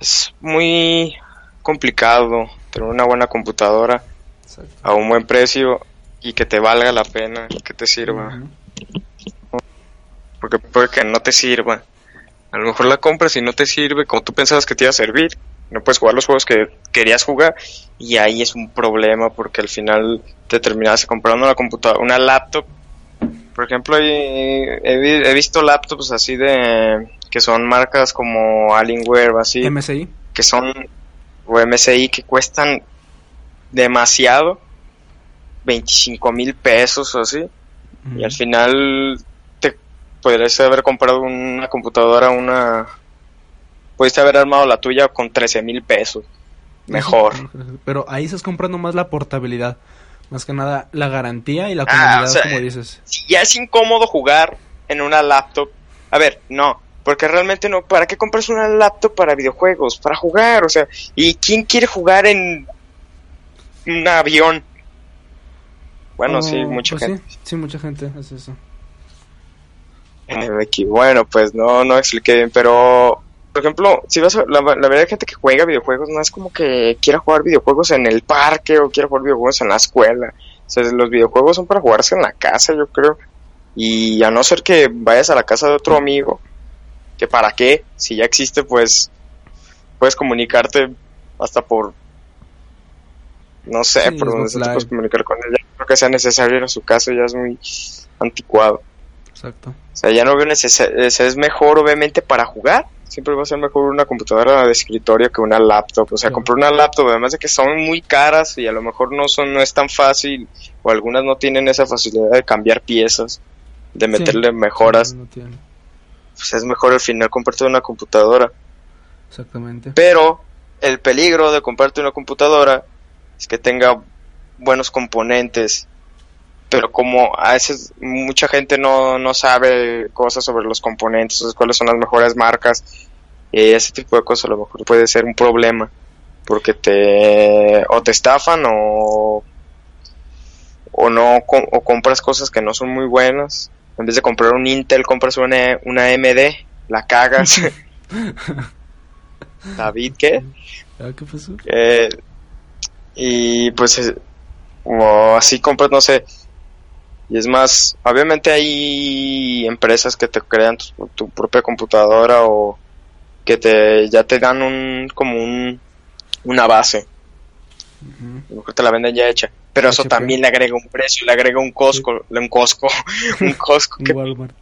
Es muy complicado tener una buena computadora Exacto. a un buen precio y que te valga la pena que te sirva. Ujú. Porque puede que no te sirva. A lo mejor la compras y no te sirve como tú pensabas que te iba a servir. No puedes jugar los juegos que querías jugar y ahí es un problema porque al final te terminas comprando una computadora, una laptop. Por ejemplo, he, he vi- he visto laptops así de que son marcas como Alienware o así, MSI. que son o MSI que cuestan demasiado, 25 mil pesos o así. Y al final podrías haber comprado una computadora, una... Pudiste haber armado la tuya con 13 mil pesos. Mejor. Pero ahí estás comprando más la portabilidad. Más que nada la garantía y la Ah, comodidad, o sea, como dices. Si ya es incómodo jugar en una laptop... A ver, no. Porque realmente no... ¿Para qué compras una laptop para videojuegos? Para jugar, o sea... ¿Y quién quiere jugar en un avión? Bueno, sí, Oh, mucha pues gente. Sí, sí, mucha gente hace eso. Bueno, pues no, no expliqué bien, pero por ejemplo, si vas a, la, la verdad gente que juega videojuegos, no es como que quiera jugar videojuegos en el parque o quiera jugar videojuegos en la escuela. O sea, los videojuegos son para jugarse en la casa, yo creo. Y a no ser que vayas a la casa de otro amigo, que para qué, si ya existe, pues puedes comunicarte hasta por, no sé, Sí, por donde te puedes comunicar con ella. Creo que sea necesario ir a su casa, ya es muy anticuado. Exacto. O sea, ya no veo necesidad, es mejor obviamente para jugar. Siempre va a ser mejor una computadora de escritorio que una laptop. O sea, comprar una laptop, además de que son muy caras y a lo mejor no son, no es tan fácil, o algunas no tienen esa facilidad de cambiar piezas, de meterle mejoras. No. Pues es mejor al final comprarte una computadora. Exactamente. Pero el peligro de comprarte una computadora es que tenga buenos componentes. Pero como a veces mucha gente no, no sabe cosas sobre los componentes, cuáles son las mejores marcas, y ese tipo de cosas a lo mejor puede ser un problema. Porque te o te estafan o, o no o compras cosas que no son muy buenas. En vez de comprar un Intel, compras una, una AMD, la cagas. David, ¿qué? Ah, ¿Qué pasó? Eh, y pues eh, o así compras, no sé. Y es más, obviamente hay empresas que te crean tu, tu propia computadora o que te ya te dan un como un una base. Lo mejor te la venden ya hecha. Pero eso también le agrega un precio, le agrega un Costco, un Costco, un Costco, Un que Walmart.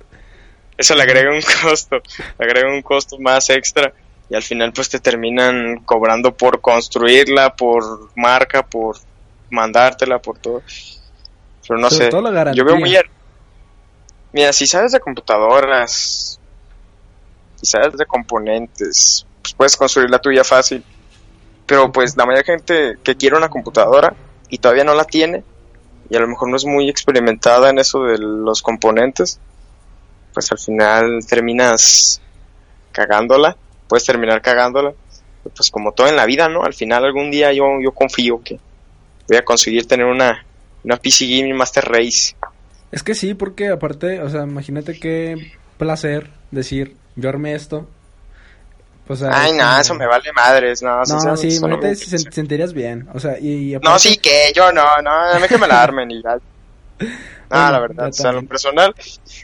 eso le agrega un costo, le agrega un costo más extra y al final pues te terminan cobrando por construirla, por marca, por mandártela, por todo. Pero no Sobre sé, todo la garantía. yo veo muy... Mira, si sabes de computadoras, si sabes de componentes, pues puedes construir la tuya fácil. Pero pues la mayoría de gente que quiere una computadora y todavía no la tiene, y a lo mejor no es muy experimentada en eso de los componentes, pues al final terminas cagándola, puedes terminar cagándola, pues como todo en la vida, ¿no? Al final algún día yo, yo confío que voy a conseguir tener una, una PC Gaming Master Race. Es que sí, porque aparte, o sea, imagínate qué placer decir, yo armé esto. O sea, Ay, no, como- eso me vale madres, no. No, sinceramente, sí, no imagínate si se- sentirías bien. O sea, y, y No, aparte- sí, que yo no, no, mí que me la armen y ya. No, Bueno, la verdad, o sea, lo personal,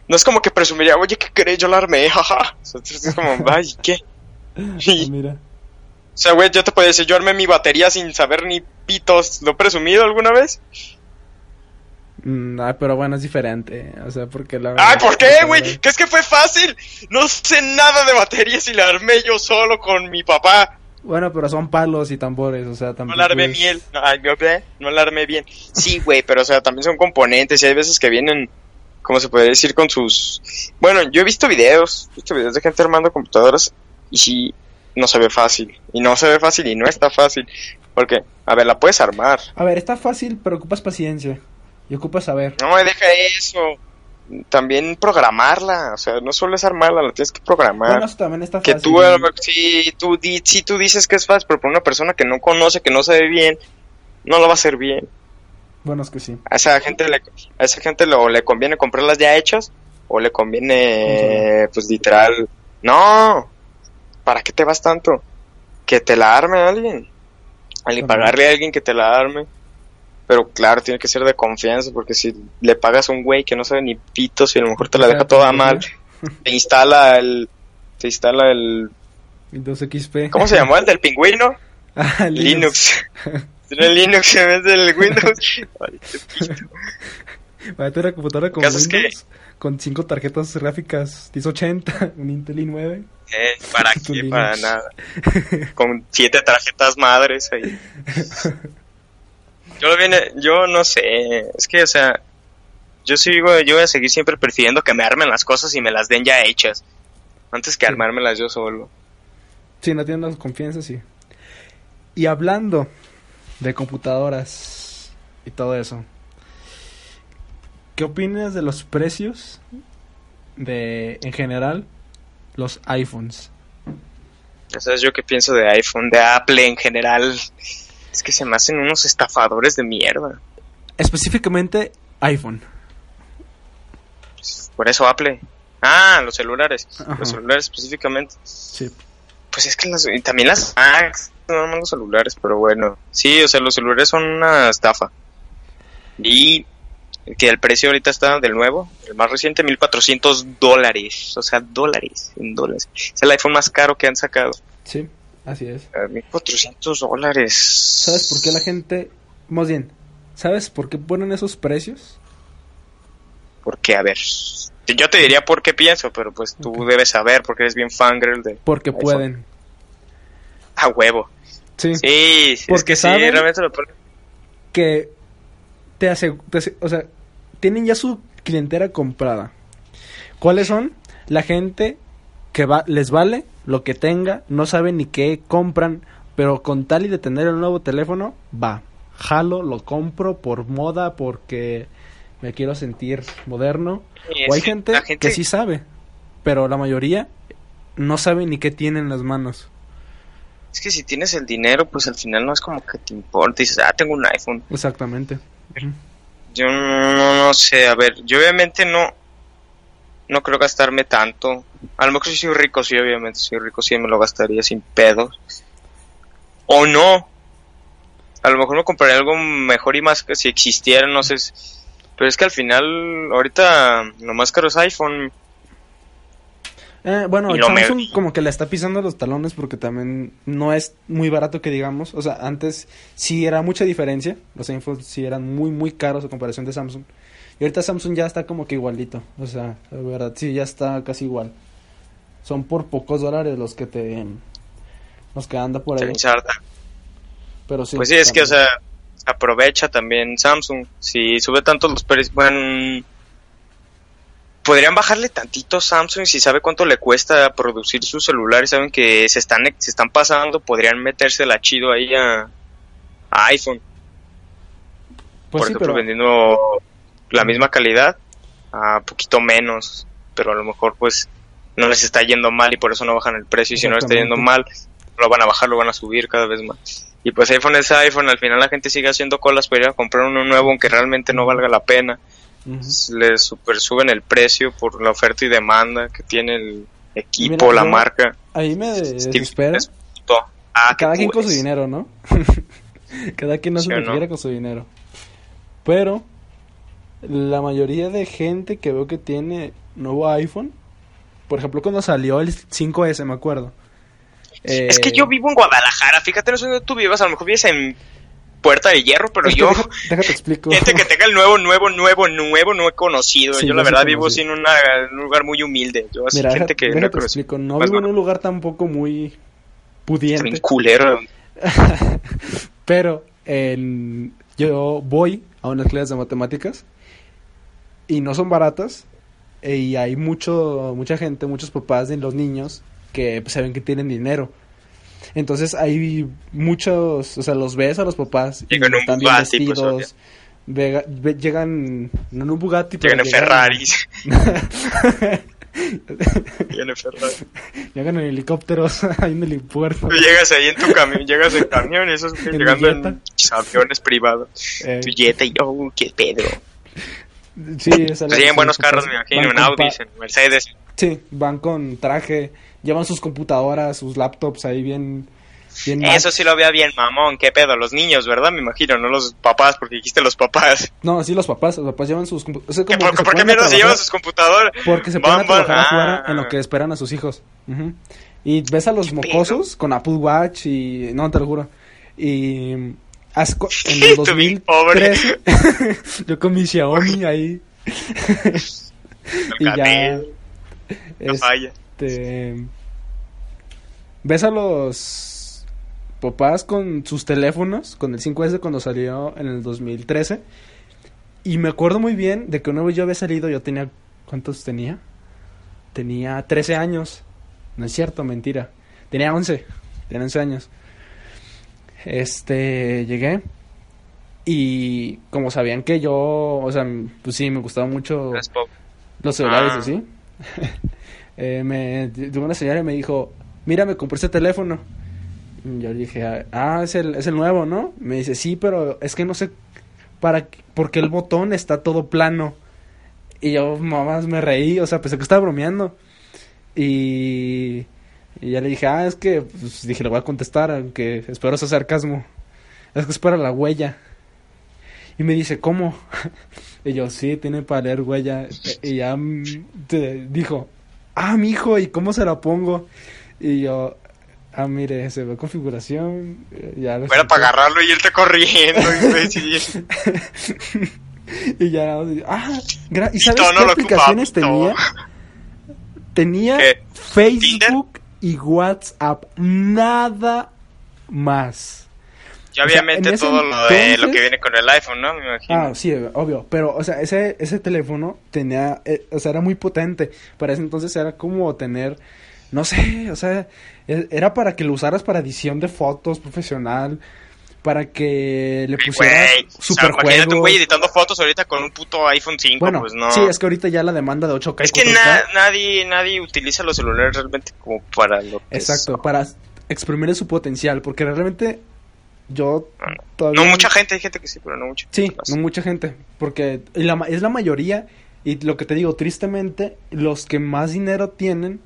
no es como que presumiría, oye, ¿qué crees? Yo la armé, jaja. O sea, es como, ay, ¿qué? Ah, Y- mira. o sea, güey, yo te puedo decir, yo armé mi batería sin saber ni pitos. ¿Lo he presumido alguna vez? Mm, ah, pero bueno, es diferente. O sea, porque la Ay, ¿por qué, güey? verdad- Que es que fue fácil. No sé nada de baterías y la armé yo solo con mi papá. Bueno, pero son palos y tambores, o sea, No también. la armé miel. No. No la armé bien. Sí, güey, pero o sea, también son componentes y hay veces que vienen, como se podría decir, con sus... Bueno, yo he visto videos, he visto videos de gente armando computadoras y sí, no se ve fácil. Y no se ve fácil y no está fácil. Porque, a ver, la puedes armar. A ver, está fácil, pero ocupas paciencia. Y ocupas saber. No, deja eso. También programarla, o sea, no solo es armarla, la tienes que programar. Bueno, eso también está que fácil. tú, a lo mejor, si tú, di- si tú dices que es fácil, pero para una persona que no conoce, que no sabe bien, no lo va a hacer bien. Bueno, es que sí. A esa gente le, a esa gente lo, le conviene comprarlas ya hechas o le conviene, pues literal, no, ¿para qué te vas tanto? Que te la arme alguien, También. pagarle a alguien que te la arme. Pero claro, tiene que ser de confianza, porque si le pagas a un güey que no sabe ni pito, si a lo mejor te la deja toda mal, te instala el, te instala el, Windows XP. ¿cómo se llamó? El del pingüino, Ah, Linux. Tiene el Linux en vez del Windows. Ay, qué pito. Va a tener una computadora con es que- Windows, con cinco tarjetas gráficas 1080, un Intel i9. Eh, ¿Para qué? Linux. Para nada. Con siete tarjetas madres ahí. Yo lo viene, yo no sé, es que, o sea, yo sigo, yo voy a seguir siempre prefiriendo que me armen las cosas y me las den ya hechas, antes que Sí. armármelas yo solo. Sí, no tienen la confianza, sí. Y hablando de computadoras y todo eso, ¿qué opinas de los precios de, en general, los iPhones? Sabes yo qué pienso de iPhone, de Apple en general, es que se me hacen unos estafadores de mierda. Específicamente iPhone. Por eso Apple. Ah, los celulares, Ajá. los celulares específicamente. Sí. Pues es que las, y también las Macs, no los celulares, pero bueno. Sí, o sea, los celulares son una estafa. Y que el precio ahorita está del nuevo, el más reciente, 1400 dólares. O sea, dólares, en dólares. Es el iPhone más caro que han sacado. Sí, así es. Eh, 1400 dólares. ¿Sabes por qué la gente... Más bien, ¿sabes por qué ponen esos precios? Porque, a ver, yo te diría por qué pienso, pero pues tú debes saber porque eres bien fangirl de Porque iPhone. pueden. a huevo. Sí. Sí, sí, es Porque que sí, saben- realmente lo que te hace, te hace- o sea, tienen ya su clientela comprada. ¿Cuáles son? La gente que va, les vale lo que tenga, no saben ni qué compran, pero con tal y de tener el nuevo teléfono, va, jalo, lo compro por moda, porque me quiero sentir moderno. O hay gente, que sí sabe, pero la mayoría no sabe ni qué tiene en las manos. Es que si tienes el dinero, pues al final no es como que te importa. Dices, ah, tengo un iPhone. Exactamente. Yo no, no sé, a ver, yo obviamente no, no creo gastarme tanto. A lo mejor si soy rico, sí, obviamente, si soy rico, sí me lo gastaría sin pedos. O no. A lo mejor me compraría algo mejor y más que si existiera, no sé. Pero es que al final, ahorita lo más caro es iPhone. Eh, bueno, lo me- Samsung como que le está pisando los talones porque también no es muy barato que digamos. O sea, antes sí era mucha diferencia. Los iPhones sí eran muy, muy caros a comparación de Samsung. Y ahorita Samsung ya está como que igualito. O sea, la verdad, sí, ya está casi igual. Son por pocos dólares los que te... Los que anda por ahí. Pero sí. Pues sí, es que, o sea, aprovecha también Samsung. Si sube tanto los precios, bueno, podrían bajarle tantito Samsung si sabe cuánto le cuesta producir sus celulares, saben que se están se están pasando, podrían metérsela chido ahí a, a iPhone, Pues por sí, ejemplo, pero... vendiendo la misma calidad a poquito menos, pero a lo mejor pues no les está yendo mal y por eso no bajan el precio y si no les está yendo mal lo van a bajar, lo van a subir cada vez más. Y pues iPhone es iPhone, al final la gente sigue haciendo colas para ir a comprar uno nuevo aunque realmente no valga la pena. Ujú. Le super suben el precio por la oferta y demanda que tiene el equipo, Mira, la yo- marca. Ahí me desespera. Ah, Cada quien con su dinero, ¿no? Cada quien hace ¿Sí lo que quiera con su dinero. Pero la mayoría de gente que veo que tiene nuevo iPhone, por ejemplo, cuando salió el 5S, me acuerdo. Es que Eh, yo vivo en Guadalajara, fíjate, no sé dónde tú vivas, a lo mejor vives en Puerta de Hierro, pero es que yo, deja- déjate explico. gente que tenga el nuevo, nuevo, nuevo, nuevo, no he conocido. Sí, yo la verdad vivo en, una- un lugar muy humilde. Yo así Mira, gente deja- que no conocido. explico. No vivo en un lugar tampoco muy pudiente. culero. Pero en- yo voy a unas clases de matemáticas y no son baratas eh, y hay mucho mucha gente, muchos papás de los niños que pues, saben que tienen dinero. Entonces hay muchos, o sea, los ves a los papás Llegan en un Bugatti, pues, vestidos, vega- ve- llegan no en un Bugatti, pero Llegan en Ferraris. Llegan en Ferrari. llegan en helicópteros ahí en el. Tú llegas ahí en tu camión, llegas en camión esos En llegando en aviones privados. Eh, Tu y yo, qué Pedro. Sí, esa es la Sí, en buenos carros, me imagino, van en con Audi, pa- en Mercedes. Sí, van con traje, llevan sus computadoras, sus laptops ahí bien... bien Eso sí lo veo bien, mamón. ¿Qué pedo? Los niños, ¿verdad? Me imagino, no los papás, porque dijiste los papás. No, sí, los papás, los papás llevan sus... o sea, ¿Qué, como ¿Por, qué mierda se llevan sus computadores? Porque se Van, ponen a trabajar afuera ah. en lo que esperan a sus hijos. Y ves a los ¿Qué mocosos con Apple Watch y... No, te lo juro. Y... haz co- En el Tu Big pobre. 2013, yo con mi Xiaomi ahí. y ya... Canel, no es- falla. este ves a los papás con sus teléfonos con el 5S cuando salió en el 2013 y me acuerdo muy bien de que una vez yo había salido yo tenía ¿cuántos tenía? tenía 13 años no es cierto mentira tenía 11 tenía 11 años este llegué y como sabían que yo o sea pues sí me gustaba mucho los celulares Ah. así. eh, me tuvo una señora y me dijo, mira, me compré este teléfono. Y yo le dije, ah, es el, es el nuevo, ¿no? Me dice, sí, pero es que no sé para qué- porque el botón está todo plano. Y yo, mamás, me reí, o sea, pensé que estaba bromeando. Y, y ya le dije, ah, es que, pues, dije, le voy a contestar, aunque espero ese sarcasmo. Es que es para la huella. Y me dice, ¿cómo? y yo, sí, tiene para leer huella. Y ya te dijo, ah, mi hijo, ¿y cómo se la pongo? Y yo, ah, mire, se ve configuración. eh, Ya lo Fuera saqué. para agarrarlo y irte corriendo. Y ya, ah, ¿y sabes no qué aplicaciones tenía? Tenía ¿Qué? Facebook y WhatsApp, nada más. Y O sea, obviamente todo lo de lo que viene con el iPhone, ¿no? Me imagino. Ah, sí, obvio, pero, o sea, ese, ese teléfono tenía, eh, o sea, era muy potente. Para ese entonces era como tener, no sé, o sea, e- era para que lo usaras para edición de fotos profesional, para que le pusieras o sea, imagínate un güey editando fotos ahorita con un puto iPhone 5, Bueno, pues no. sí, es que ahorita ya la demanda de 8K y Es que 4K na- nadie, nadie utiliza los celulares realmente como para lo que Exacto, para exprimirle su potencial, porque realmente yo todavía... No mucha gente, hay gente que sí, pero no mucha. Sí, no mucha gente, porque la es la mayoría, y lo que te digo, tristemente, los que más dinero tienen,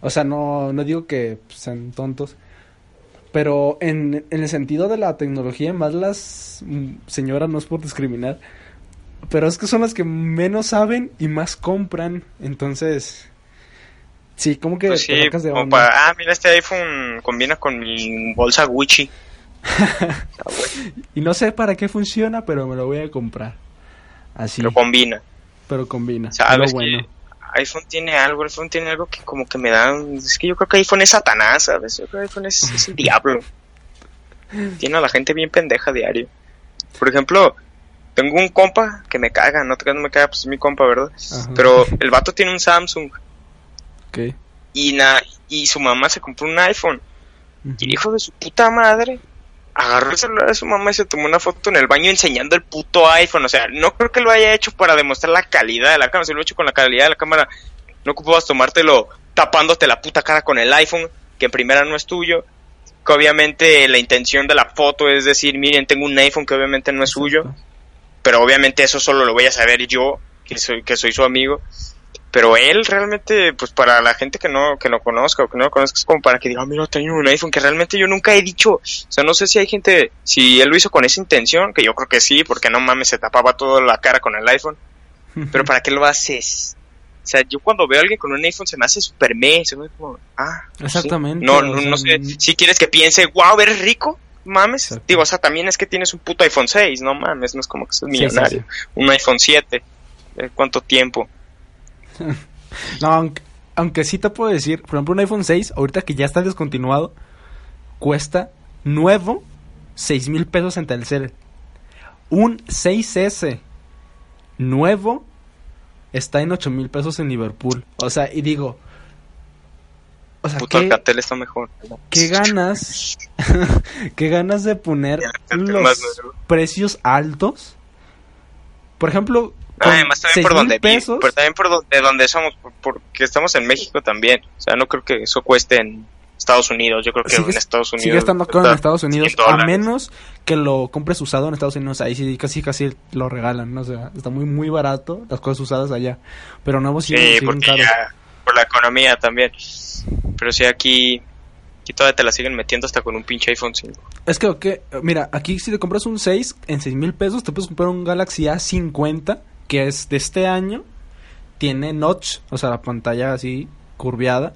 o sea, no, no digo que sean tontos, pero en, en el sentido de la tecnología, más las mm, señoras, no es por discriminar, pero es que son las que menos saben y más compran, entonces... Sí, como que Pues sí, de como onda. para, ah, mira, este iPhone combina con mi bolsa Gucci. Y no sé para qué funciona, pero me lo voy a comprar. Así, Pero combina. pero combina. Sabes lo bueno. que iPhone tiene algo, iPhone tiene algo que como que me da, es que yo creo que iPhone es Satanás, ¿sabes? Yo creo que iPhone es, es el diablo. Tiene a la gente bien pendeja diario. Por ejemplo, tengo un compa que me caga, no no me caga, pues es mi compa, ¿verdad? Ajá. Pero el vato tiene un Samsung Ok. y, na, y su mamá se compró un iPhone. Y el hijo de su puta madre agarró el celular de su mamá y se tomó una foto en el baño enseñando el puto iPhone. O sea, no creo que lo haya hecho para demostrar la calidad de la cámara. Si lo he hecho con la calidad de la cámara, no ocupabas tomártelo tapándote la puta cara con el iPhone, que en primera no es tuyo. Que obviamente la intención de la foto es decir, miren, tengo un iPhone que obviamente no es suyo. Pero obviamente eso solo lo voy a saber yo, que soy, que soy su amigo. Pero él realmente, pues para la gente que no, que lo conozca o que no lo conozca, es como para que diga, "Ah, mira, tengo un iPhone que realmente yo nunca he dicho. O sea, no sé si hay gente, si él lo hizo con esa intención, que yo creo que sí, porque no mames, se tapaba toda la cara con el iPhone. Pero ¿para qué lo haces? O sea, yo cuando veo a alguien con un iPhone se me hace super me, se me hace como, ah. pues sí. Exactamente, No, no, no sé, si quieres que piense, wow, eres rico, mames. Exacto. Digo, o sea, también es que tienes un puto iPhone 6, no mames, no es como que seas Sí, sí, millonario. Un iPhone 7, ¿eh? ¿cuánto tiempo? No, aunque, aunque sí te puedo decir, por ejemplo, un iPhone 6, ahorita que ya está descontinuado, cuesta nuevo 6 mil pesos en Telcel. Un 6S nuevo está en 8 mil pesos en Liverpool. O sea, y digo, o sea, Puto ¿qué, Alcatel está mejor. qué ganas, qué ganas de poner los precios altos Por ejemplo, Además también por donde vi- pesos, pero también por donde, de donde somos, por- porque estamos en México también. O sea, no creo que eso cueste en Estados Unidos. Yo creo que sigue, en Estados Unidos sigue estando caro en Estados Unidos, 100 a menos que lo compres usado en Estados Unidos, ahí sí casi casi lo regalan, ¿no? O sea, está muy muy barato las cosas usadas allá, pero nuevos sí, siguen porque caros. ya, por la economía también. Pero sí, aquí, aquí todavía te la siguen metiendo hasta con un pinche iPhone 5. Es que, ok, mira, aquí si te compras un 6 en 6 mil pesos, te puedes comprar un Galaxy A50, que es de este año, tiene notch, o sea, la pantalla así curviada,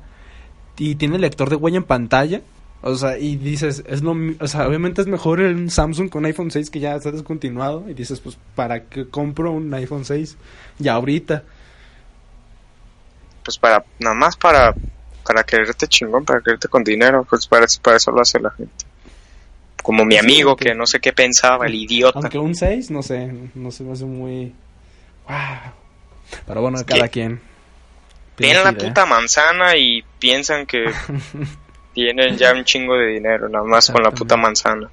y tiene lector de huella en pantalla, o sea, y dices, es lo, o sea, obviamente es mejor el Samsung con iPhone 6 que ya está descontinuado, y dices, pues, ¿para qué compro un iPhone 6? Ya ahorita. Pues para, nada más para, para quererte chingón, para quererte con dinero, pues para, eso- para eso lo hace la gente. Como mi Sí, amigo que no sé qué pensaba, el idiota. Aunque un 6, no sé, no se me hace muy... Wow. Pero bueno, Es cada quien. Tienen la idea. puta manzana y piensan que tienen ya un chingo de dinero, nada más con la puta manzana.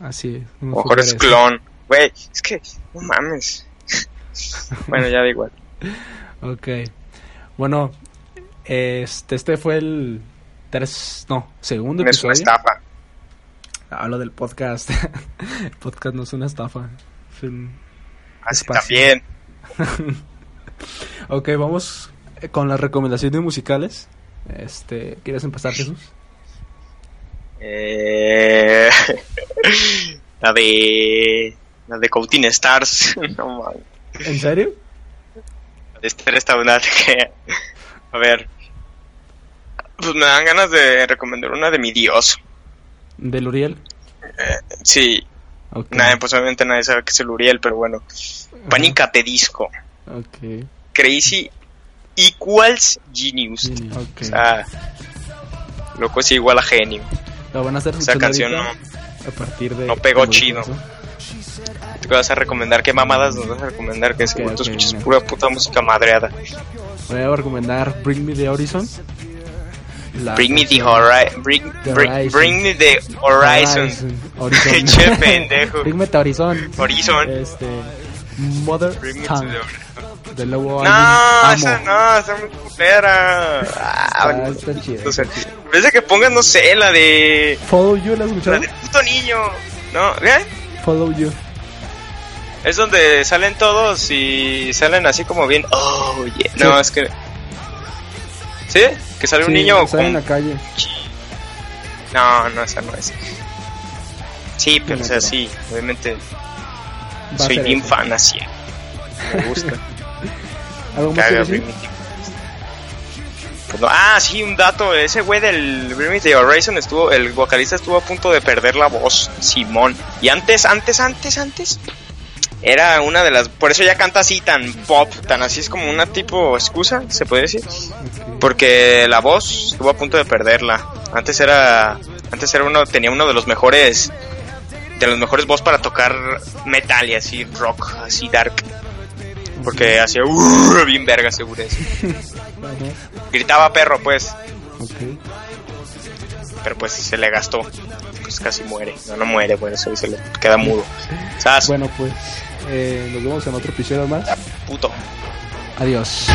Así es. Lo mejor es clon. Güey, es que, no mames. bueno, ya da igual. Ok. Bueno, este, este fue el tres, no, segundo Es una episodio. estafa. Hablo del podcast. el podcast no es una estafa. Es un- Así Espacio. también. Ok, vamos eh, con las recomendaciones musicales. Este, ¿quieres empezar, Jesús? Eh, la de. La de Counting Stars. no mames. ¿En serio? La de este restaurante que. A ver. Pues me dan ganas de recomendar una de mi Dios. ¿Del Uriel? Sí, Ok. nadie, pues obviamente nadie sabe que es el Uriel, pero bueno. Pánica te disco. Ok. Crazy Equals Genius. Ok. O sea, loco es igual a genio. La van a hacer Esa canción no, a partir de... no pegó de- chido. te vas a recomendar. ¿Qué mamadas nos vas a recomendar? Que seguro tú ok, escuchas mira. pura puta música madreada. Voy a recomendar Bring Me the Horizon. La Bring me the canción- horizon. Bring, The bring, horizon. bring me the horizon. Horizon. Che, pendejo. Bring me the Horizon. Horizon. Este. Mother Tongue. the horizon. De nuevo No, álbum esa no, está muy culera. Ah, está no está chido. En vez de que pongan, no sé, la de. Follow You, ¿la has La del puto niño. No, ¿eh? Follow You. Es donde salen todos y salen así como bien. Oh, yeah. No, Sí. es que. ¿Sí? Que sale un Sí, niño sale en con. la calle. No, no, esa no es. Sí, pero No, o sea, no. sí, obviamente. Va Soy bien fan así. Me gusta. ¿Algo más que decir? Pues no- Ah, sí, un dato. Ese güey del Bring Me the Horizon estuvo, el vocalista estuvo a punto de perder la voz, Simón. Y antes, antes, antes, antes. Era una de las. Por eso ya canta así tan pop, tan así es como una tipo excusa, se puede decir. Porque la voz estuvo a punto de perderla. Antes era. Antes era uno, tenía uno de los mejores. De los mejores voz para tocar metal y así rock, así dark. Porque hacía "Uh", bien verga seguro eso. Gritaba perro pues, Ok. pero pues se le gastó. Pues casi muere. No, no muere, bueno, eso se le queda mudo. ¿Sabes? Bueno, pues. eh, nos vemos en otro episodio más. Puto. Adiós.